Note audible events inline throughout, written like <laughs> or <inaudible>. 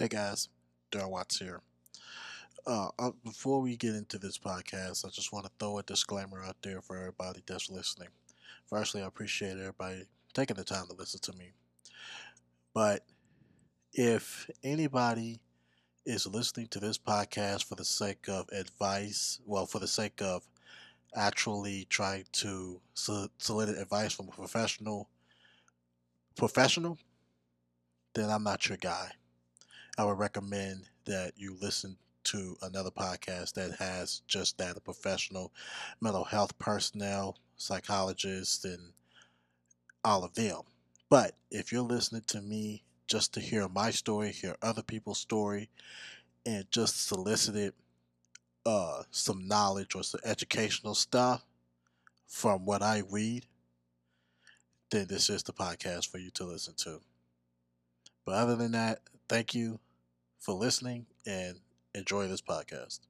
Hey guys, Darrell Watts here. Uh, uh, before we get into this podcast, I just want to throw a disclaimer out there for everybody that's listening. Firstly, I appreciate everybody taking the time to listen to me. But if anybody is listening to this podcast for the sake of advice, well, for the sake of actually trying to solicit advice from a professional, professional, then I'm not your guy. I would recommend that you listen to another podcast that has just that a professional mental health personnel, psychologists, and all of them. But if you're listening to me just to hear my story, hear other people's story, and just solicited uh, some knowledge or some educational stuff from what I read, then this is the podcast for you to listen to. But other than that, thank you for listening and enjoy this podcast.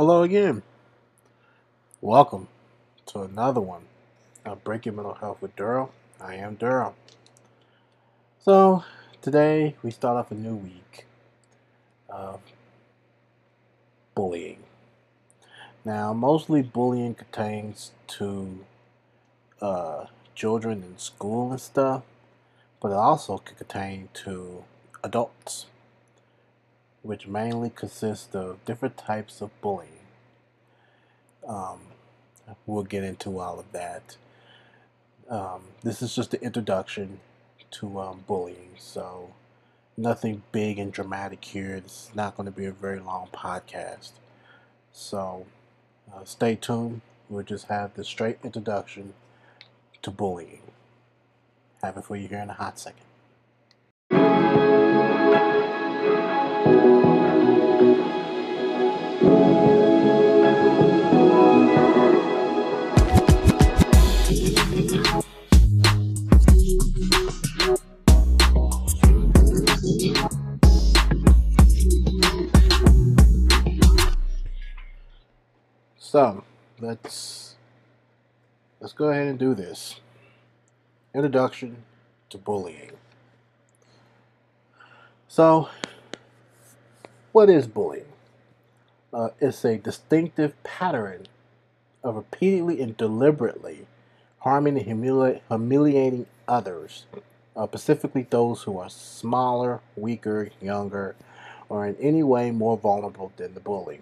Hello again. Welcome to another one of Breaking Mental Health with Darrell. I am Darrell. So, today we start off a new week of bullying. Now, mostly bullying pertains to uh, children in school and stuff, but it also can contain to adults which mainly consists of different types of bullying. Um, we'll get into all of that. Um, this is just the introduction to um, bullying, so nothing big and dramatic here. This is not going to be a very long podcast. So uh, stay tuned. We'll just have the straight introduction to bullying. Have it for you here in a hot second. So let's let's go ahead and do this. Introduction to bullying. So, what is bullying? Uh, it's a distinctive pattern of repeatedly and deliberately harming and humili- humiliating others, uh, specifically those who are smaller, weaker, younger, or in any way more vulnerable than the bully.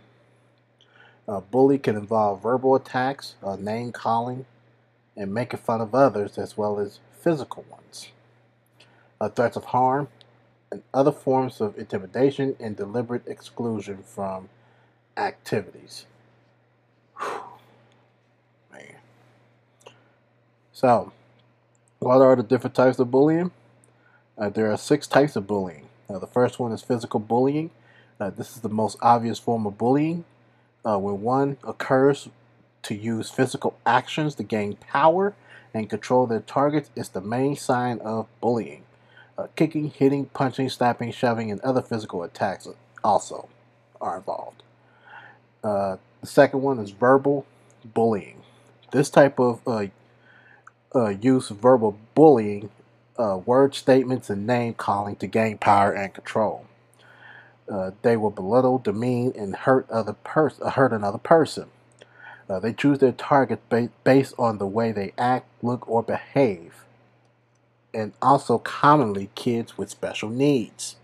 A bully can involve verbal attacks, uh, name calling, and making fun of others, as well as physical ones. Uh, threats of harm and other forms of intimidation and deliberate exclusion from activities. So, what are the different types of bullying? Uh, there are six types of bullying. Uh, the first one is physical bullying. Uh, this is the most obvious form of bullying uh, when one occurs to use physical actions to gain power and control their targets is the main sign of bullying. Uh, kicking, hitting, punching, slapping, shoving, and other physical attacks also are involved. Uh, the second one is verbal bullying. This type of uh, uh use verbal bullying, uh, word statements, and name calling to gain power and control uh, they will belittle, demean, and hurt other pers- uh, hurt another person. Uh, they choose their target ba- based on the way they act, look, or behave, and also commonly kids with special needs.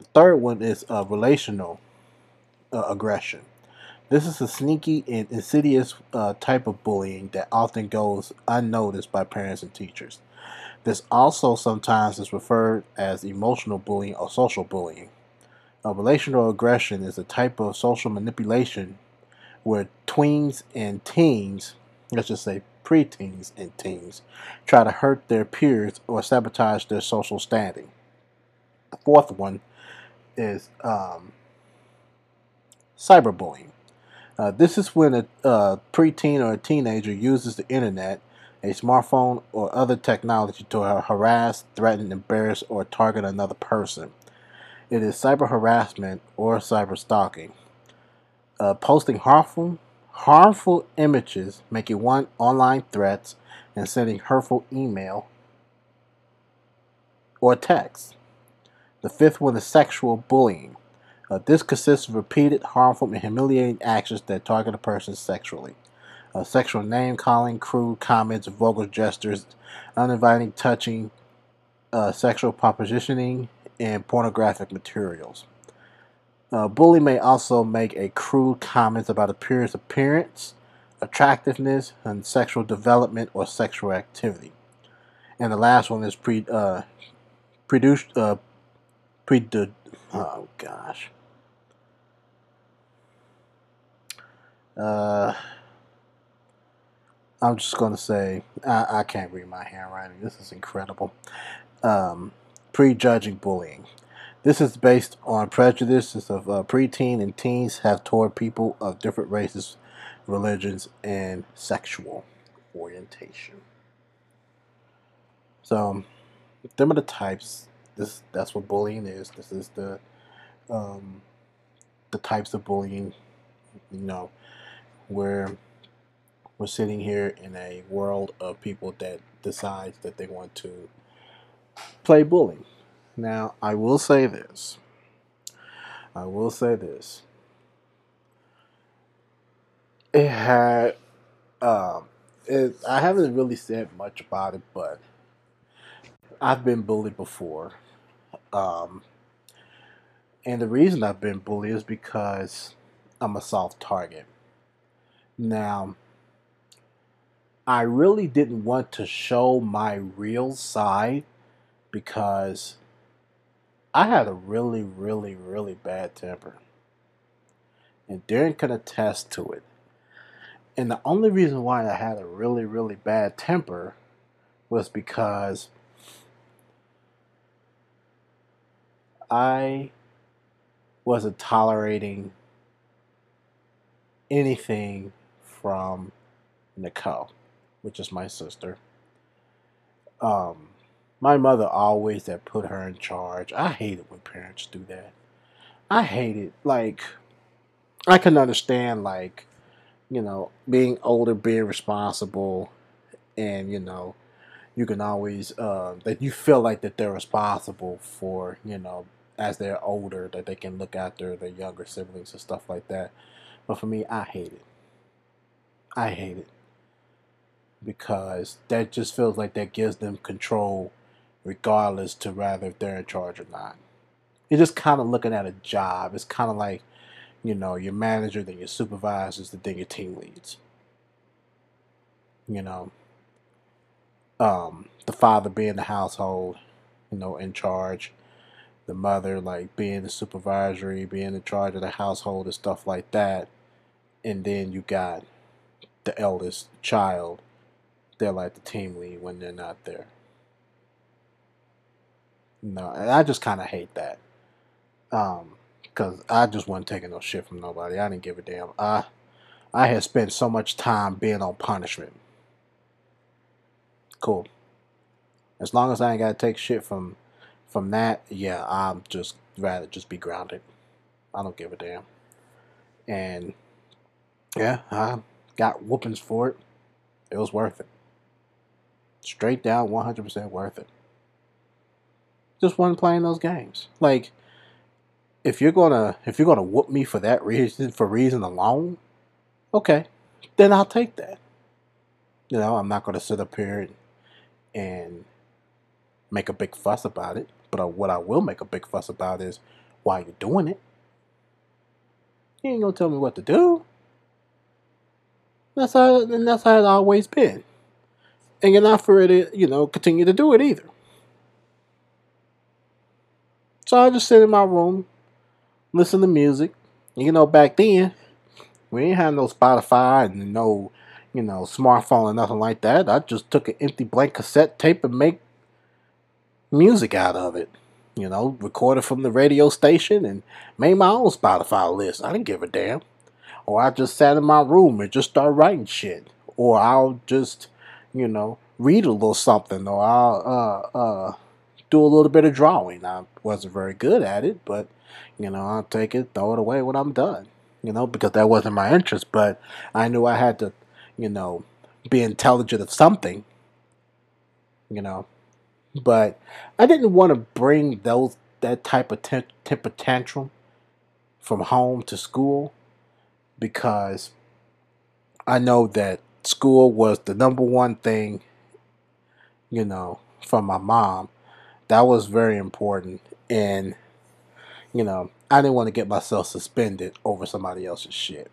The third one is uh, relational uh, aggression. This is a sneaky and insidious uh, type of bullying that often goes unnoticed by parents and teachers. This also sometimes is referred as emotional bullying or social bullying. A relational aggression is a type of social manipulation where tweens and teens, let's just say preteens and teens, try to hurt their peers or sabotage their social standing. The fourth one is um, cyberbullying. Uh, this is when a uh, preteen or a teenager uses the internet, a smartphone, or other technology to harass, threaten, embarrass, or target another person. It is cyber harassment or cyber stalking. Uh, posting harmful, harmful images, making one online threats, and sending hurtful email or text. The fifth one is sexual bullying. Uh, this consists of repeated harmful and humiliating actions that target a person sexually. Uh, sexual name calling, crude comments, vulgar gestures, uninviting touching, uh, sexual propositioning, and pornographic materials. Uh, bully may also make a crude comments about a peer's appearance, attractiveness, and sexual development or sexual activity. And the last one is pre uh, produced uh, pre oh gosh Uh, I'm just to say, I, I, can't read my handwriting. This is incredible. Um, prejudging bullying. This is based on prejudices of uh, preteen and teens have toward people of different races, religions, and sexual orientation. So, them are the types. This that's what bullying is. This is the um, the types of bullying. You know, where we're sitting here in a world of people that decides that they want to play bullying. Now, I will say this. I will say this. It had, um, it, I haven't really said much about it, but I've been bullied before. Um, and the reason I've been bullied is because I'm a soft target. Now, I really didn't want to show my real side because I had a really, really, really bad temper. And Darren can attest to it. And the only reason why I had a really, really bad temper was because I wasn't tolerating anything from Nicole, which is my sister. Um, my mother always had put her in charge. I hate it when parents do that. I hate it. Like, I can understand, like, you know, being older, being responsible, and, you know, you can always, uh, that you feel like that they're responsible for, you know, as they're older, that they can look after their younger siblings and stuff like that. But for me, I hate it. I hate it because that just feels like that gives them control regardless to rather if they're in charge or not. You're just kind of looking at a job. It's kind of like, you know, your manager, then your supervisors, then your team leads. You know, um, the father being the household, you know, in charge. The mother, like, being the supervisory, being in charge of the household and stuff like that. And then you got the eldest child, they're like the team lead when they're not there. No, I just kind of hate that. Um, cause I just wasn't taking no shit from nobody. I didn't give a damn. I, I had spent so much time being on punishment. Cool. As long as I ain't gotta take shit from, from that, yeah, I'm just rather just be grounded. I don't give a damn. And yeah, I got whoopings for it. It was worth it. Straight down, 100% worth it. Just wasn't playing those games. Like, if you're gonna if you're gonna whoop me for that reason for reason alone, okay, then I'll take that. You know, I'm not gonna sit up here and, and make a big fuss about it. But uh, what I will make a big fuss about is why you're doing it. You ain't gonna tell me what to do. That's how, and that's how it's always been. And you're not for it you know, continue to do it either. So I just sit in my room, listen to music. You know, back then, we ain't had no Spotify and no, you know, smartphone or nothing like that. I just took an empty blank cassette tape and make music out of it. You know, recorded from the radio station and made my own Spotify list. I didn't give a damn. Or I just sat in my room and just start writing shit. Or I'll just, you know, read a little something. Or I'll uh, uh, do a little bit of drawing. I wasn't very good at it, but, you know, I'll take it, throw it away when I'm done. You know, because that wasn't my interest. But I knew I had to, you know, be intelligent of something. You know, but I didn't want to bring those that type of temp- temper tantrum from home to school because I know that school was the number one thing, you know, from my mom. That was very important. And, you know, I didn't want to get myself suspended over somebody else's shit.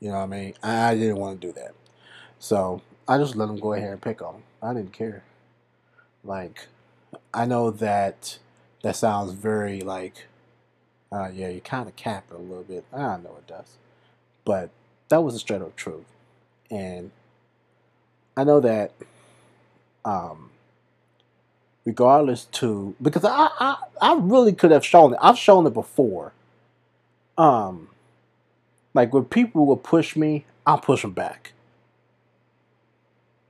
You know what I mean? I didn't want to do that. So I just let them go ahead and pick on them. I didn't care. Like, I know that that sounds very like, uh, yeah, you kind of cap it a little bit. I know it does, but that was the straight up truth, and I know that, um, regardless to because I, I I really could have shown it. I've shown it before. Um, like when people will push me, I'll push them back.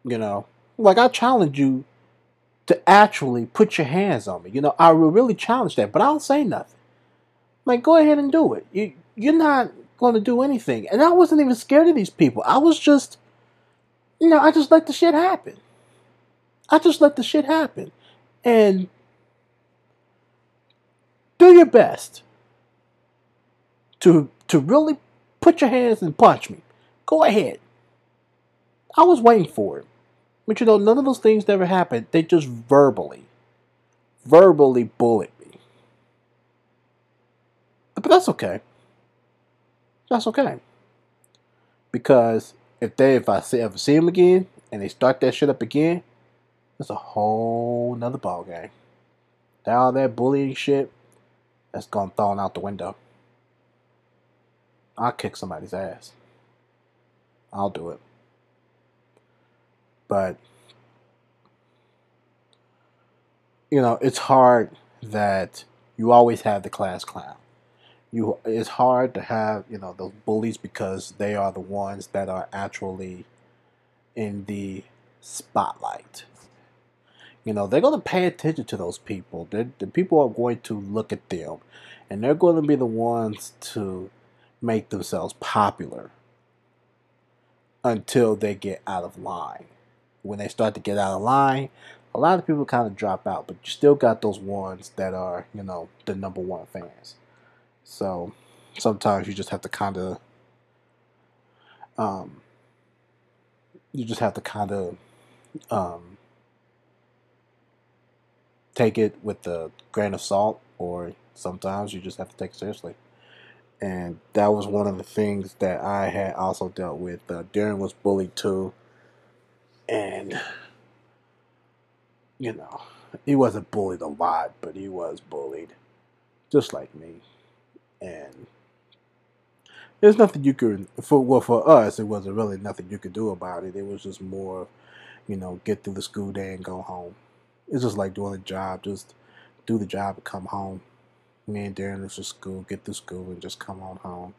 You know, like I challenge you to actually put your hands on me. You know, I will really challenge that, but I don't say nothing. Like, go ahead and do it. You you're not going to do anything. And I wasn't even scared of these people. I was just, you know, I just let the shit happen. I just let the shit happen, and do your best to to really put your hands and punch me. Go ahead. I was waiting for it. But you know, none of those things never happened. They just verbally, verbally bullied me. But that's okay. That's okay. Because if they, if I see, ever see them again and they start that shit up again, it's a whole nother ball game. That all that bullying shit, that's gone thrown out the window. I'll kick somebody's ass. I'll do it. But you know, it's hard that you always have the class clown. You it's hard to have, you know, those bullies because they are the ones that are actually in the spotlight. You know, they're going to pay attention to those people. They're, the people are going to look at them, and they're going to be the ones to make themselves popular until they get out of line when they start to get out of line, a lot of people kind of drop out, but you still got those ones that are, you know, the number one fans. So sometimes you just have to kind of, um, you just have to kind of um, take it with a grain of salt, or sometimes you just have to take it seriously. And that was one of the things that I had also dealt with. Uh, Darren was bullied too and you know, he wasn't bullied a lot, but he was bullied, just like me. And there's nothing you could for well for us. It wasn't really nothing you could do about it. It was just more, you know, get through the school day and go home. It's just like doing a job. Just do the job and come home. Me and Darren was just school, get through school, and just come on home,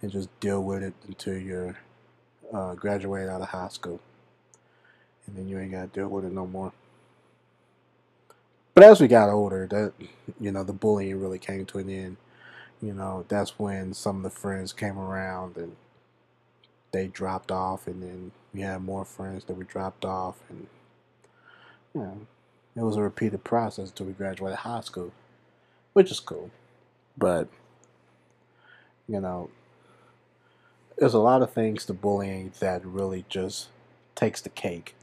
and just deal with it until you're uh, graduate out of high school and then you ain't got to deal with it no more. But as we got older, that you know, the bullying really came to an end. You know, that's when some of the friends came around and they dropped off, and then we had more friends that we dropped off, and you know, it was a repeated process until we graduated high school, which is cool. But you know, there's a lot of things to bullying that really just takes the cake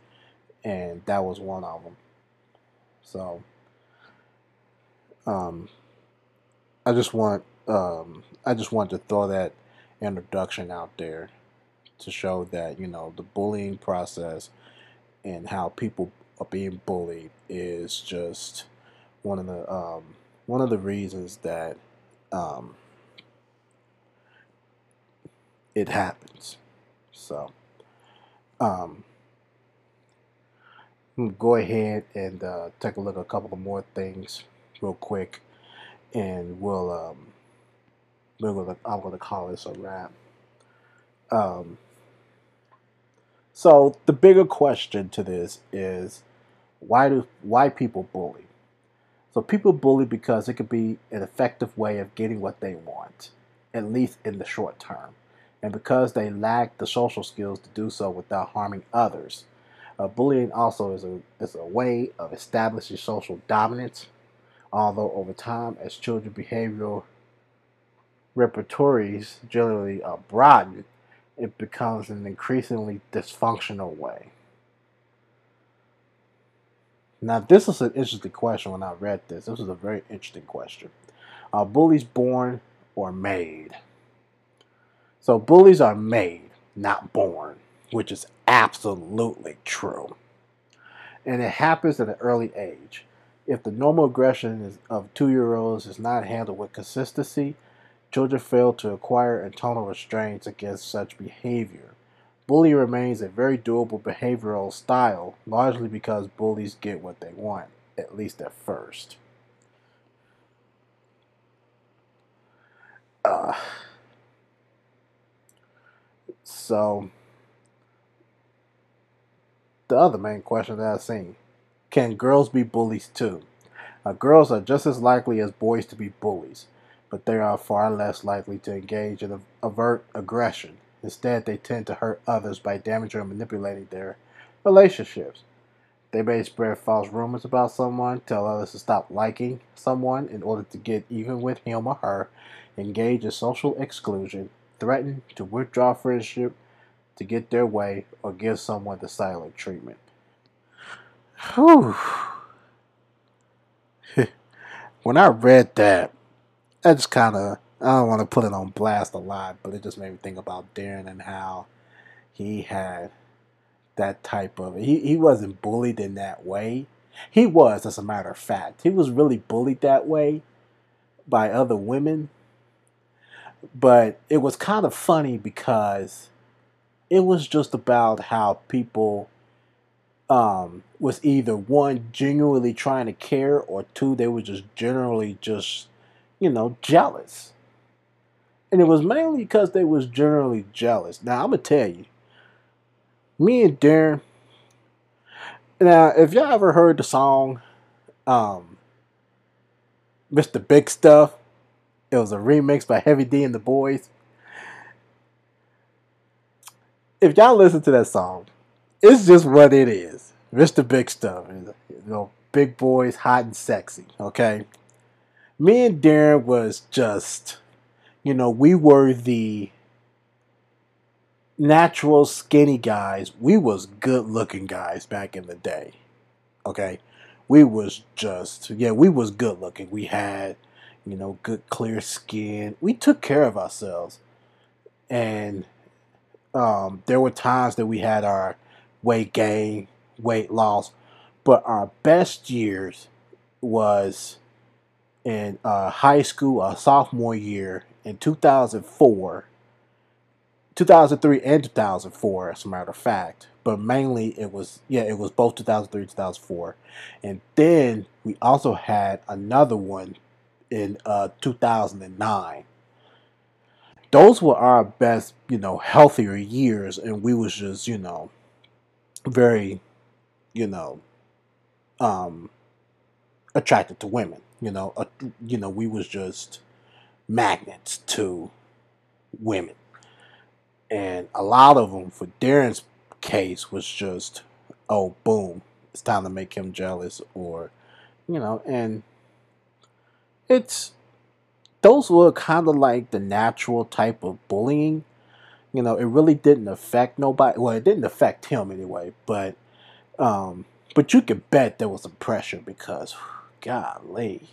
and that was one of them. So, um, I just want um, I just want to throw that introduction out there to show that you know the bullying process and how people being bullied is just one of the um, one of the reasons that um, it happens. So, um, go ahead and uh, take a look at a couple of more things real quick, and we'll um, we're gonna I'm gonna call this a wrap. Um, so the bigger question to this is why do why people bully? So people bully because it could be an effective way of getting what they want, at least in the short term, and because they lack the social skills to do so without harming others. Uh, bullying also is a is a way of establishing social dominance, although over time, as children behavioral repertories generally are broadened, it becomes an increasingly dysfunctional way. Now, this is an interesting question when I read this. This was a very interesting question. Are bullies born or made? So, bullies are made, not born, which is absolutely true. And it happens at an early age. If the normal aggression of two year olds is not handled with consistency, children fail to acquire internal restraints against such behavior. Bullying remains a very doable behavioral style, largely because bullies get what they want, at least at first. Uh, so, the other main question that I've seen can girls be bullies too? Girls are just as likely as boys to be bullies, but they are far less likely to engage in overt aggression. Instead, they tend to hurt others by damaging or manipulating their relationships. They may spread false rumors about someone, tell others to stop liking someone in order to get even with him or her, engage in social exclusion, threaten to withdraw friendship to get their way, or give someone the silent treatment. Whew. <laughs> when I read that, I just kind of I don't want to put it on blast a lot, but it just made me think about Darren and how he had that type of he he wasn't bullied in that way. He was, as a matter of fact, he was really bullied that way by other women. But it was kind of funny because it was just about how people um, was either one genuinely trying to care or two they were just generally just you know jealous and it was mainly because they was generally jealous. Now I'm gonna tell you, me and Darren. Now, if y'all ever heard the song, um, Mr. Big Stuff, it was a remix by Heavy D and the Boyz. If y'all listen to that song, it's just what it is. Mr. Big Stuff, you know, big boys, hot and sexy. Okay, me and Darren was just you know, we were the natural skinny guys. We was good looking guys back in the day. Okay? We was just yeah, we was good looking. We had, you know, good clear skin. We took care of ourselves. And um, there were times that we had our weight gain, weight loss, but our best years was in uh, high school, a sophomore year, in 2004, 2003 and 2004, as a matter of fact. But mainly it was, yeah, it was both 2003 2004. And then we also had another one in uh, 2009. Those were our best, you know, healthier years. And we was just, you know, very, you know, um, attracted to women. You know, uh, you know, we was just magnets to women. And a lot of them, for Darren's case, was just, oh, boom, it's time to make him jealous, or, you know, and it's, those were kind of like the natural type of bullying. You know, it really didn't affect nobody. Well, it didn't affect him anyway, but um, But you could bet there was some pressure because, golly,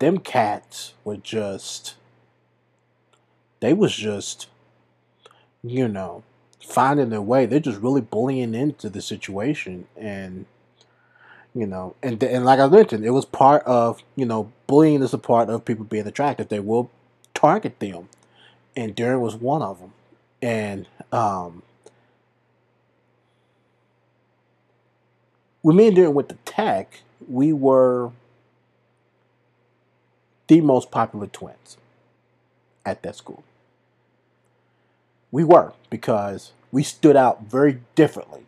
them cats were just, they was just, you know, finding their way. They're just really bullying into the situation, and you know, and and like I mentioned, it was part of you know, bullying is a part of people being attractive. They will target them, and Darren was one of them, and um. When me and Darren went to tech, we were the most popular twins at that school. We were because we stood out very differently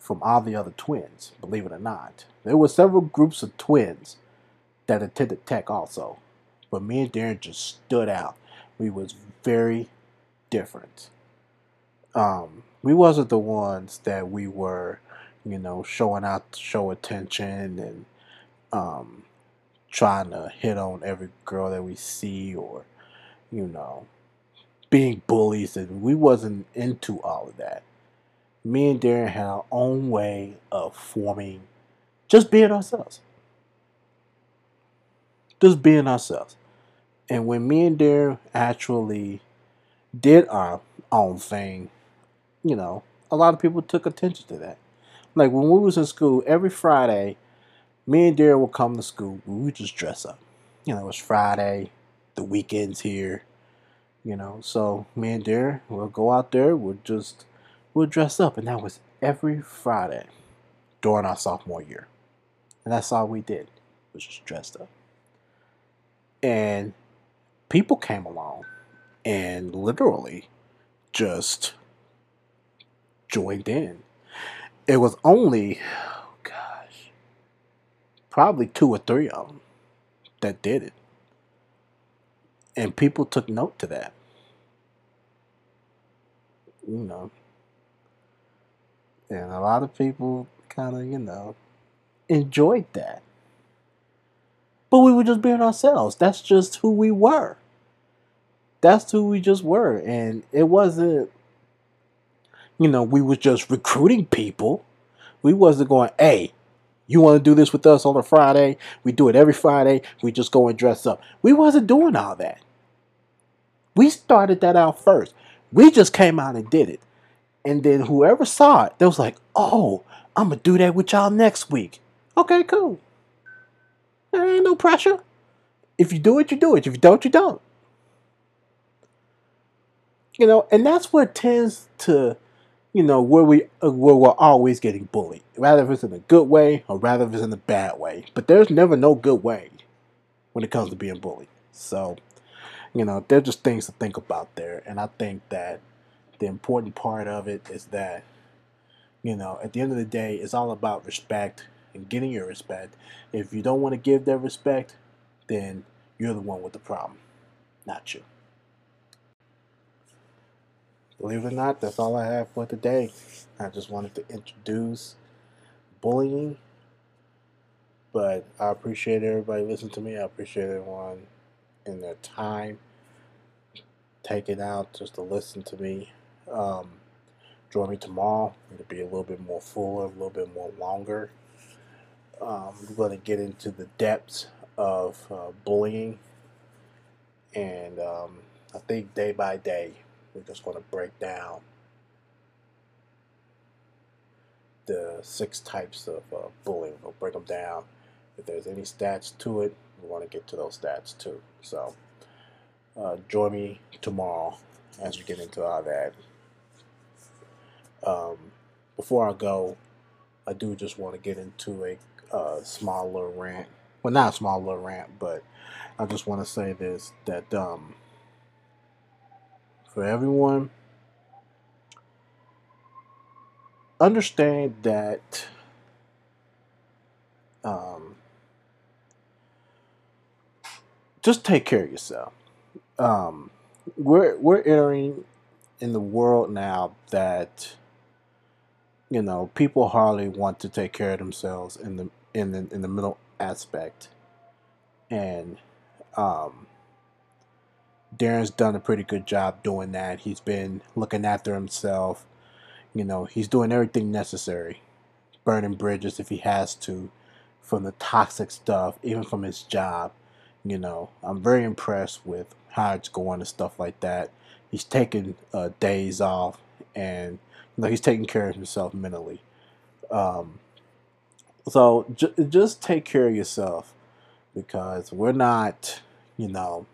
from all the other twins, believe it or not. There were several groups of twins that attended tech also, but me and Darren just stood out. We was very different. Um, we wasn't the ones that we were, you know, showing out show attention and um, trying to hit on every girl that we see or, you know, being bullies. And we wasn't into all of that. Me and Darren had our own way of forming, just being ourselves. Just being ourselves. And when me and Darren actually did our own thing, you know, a lot of people took attention to that. Like when we was in school, every Friday, me and Darren would come to school. We would just dress up. You know, it was Friday, the weekends here. You know, so me and Darren will go out there. We'll just we'll dress up, and that was every Friday during our sophomore year, and that's all we did was just dressed up. And people came along and literally just joined in. It was only probably two or three of them that did it. And people took note to that. You know. And a lot of people kind of, you know, enjoyed that. But we were just being ourselves. That's just who we were. That's who we just were. And it wasn't, you know, we was just recruiting people. We wasn't going, hey, you want to do this with us on a Friday? We do it every Friday. We just go and dress up. We wasn't doing all that. We started that out first. We just came out and did it. And then whoever saw it, they was like, oh, I'm going to do that with y'all next week. Okay, cool. There ain't no pressure. If you do it, you do it. If you don't, you don't. You know, and that's what tends to you know, where we uh, where we're always getting bullied, rather if it's in a good way or rather if it's in a bad way. But there's never no good way when it comes to being bullied. So, you know, they're just things to think about there. And I think that the important part of it is that, you know, at the end of the day, it's all about respect and getting your respect. If you don't want to give that respect, then you're the one with the problem, not you. Believe it or not, that's all I have for today. I just wanted to introduce bullying. But I appreciate everybody listening to me. I appreciate everyone in their time taking out just to listen to me. Um, join me tomorrow. It'll be a little bit more fuller, a little bit more longer. Um, we're going to get into the depths of uh, bullying. And um, I think day by day, we're just going to break down the six types of uh, bullying. We'll break them down. If there's any stats to it, we want to get to those stats too. So uh, join me tomorrow as we get into all that. Um, before I go, I do just want to get into a uh, small little rant. Well, not a small little rant, but I just want to say this that um, for everyone. Understand that um, just take care of yourself. Um, we're we're entering in the world now that you know people hardly want to take care of themselves in the in the in the middle aspect, and um, Darren's done a pretty good job doing that. He's been looking after himself. You know, he's doing everything necessary burning bridges if he has to from the toxic stuff, even from his job. You know, I'm very impressed with how it's going and stuff like that. He's taking uh, days off and you know he's taking care of himself mentally. Um, so just take care of yourself because we're not, you know,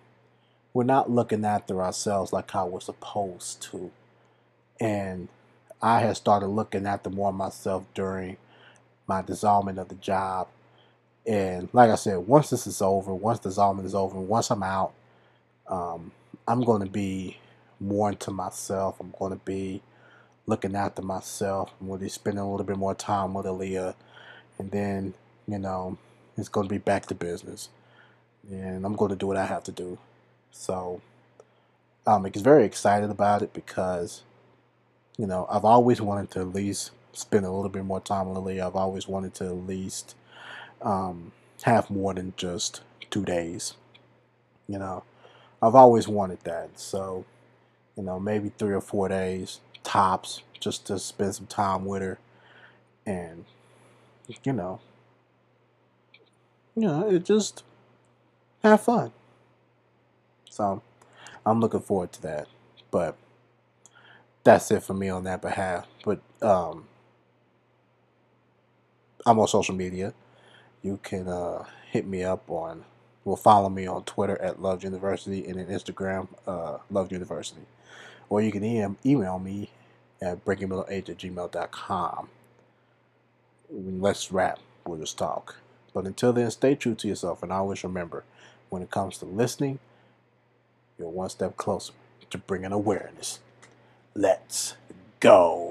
we're not looking after ourselves like how we're supposed to. And I had started looking after more myself during my dissolvement of the job. And like I said, once this is over, once dissolvement is over, once I'm out, um, I'm going to be more into myself. I'm going to be looking after myself. I'm going to be spending a little bit more time with Aaliyah. And then, you know, it's going to be back to business. And I'm going to do what I have to do. So I'm um, very excited about it because, you know, I've always wanted to at least spend a little bit more time with Aaliyah. I've always wanted to at least um, have more than just two days. You know, I've always wanted that. So, you know, maybe three or four days tops just to spend some time with her and you know you know it just have fun so i'm looking forward to that but that's it for me on that behalf but um i'm on social media you can uh hit me up on well follow me on twitter at love university and on instagram uh love university or you can email me at breakingmentalh at gmail.com. Let's rap. We'll just talk. But until then, stay true to yourself and always remember when it comes to listening, you're one step closer to bringing awareness. Let's go.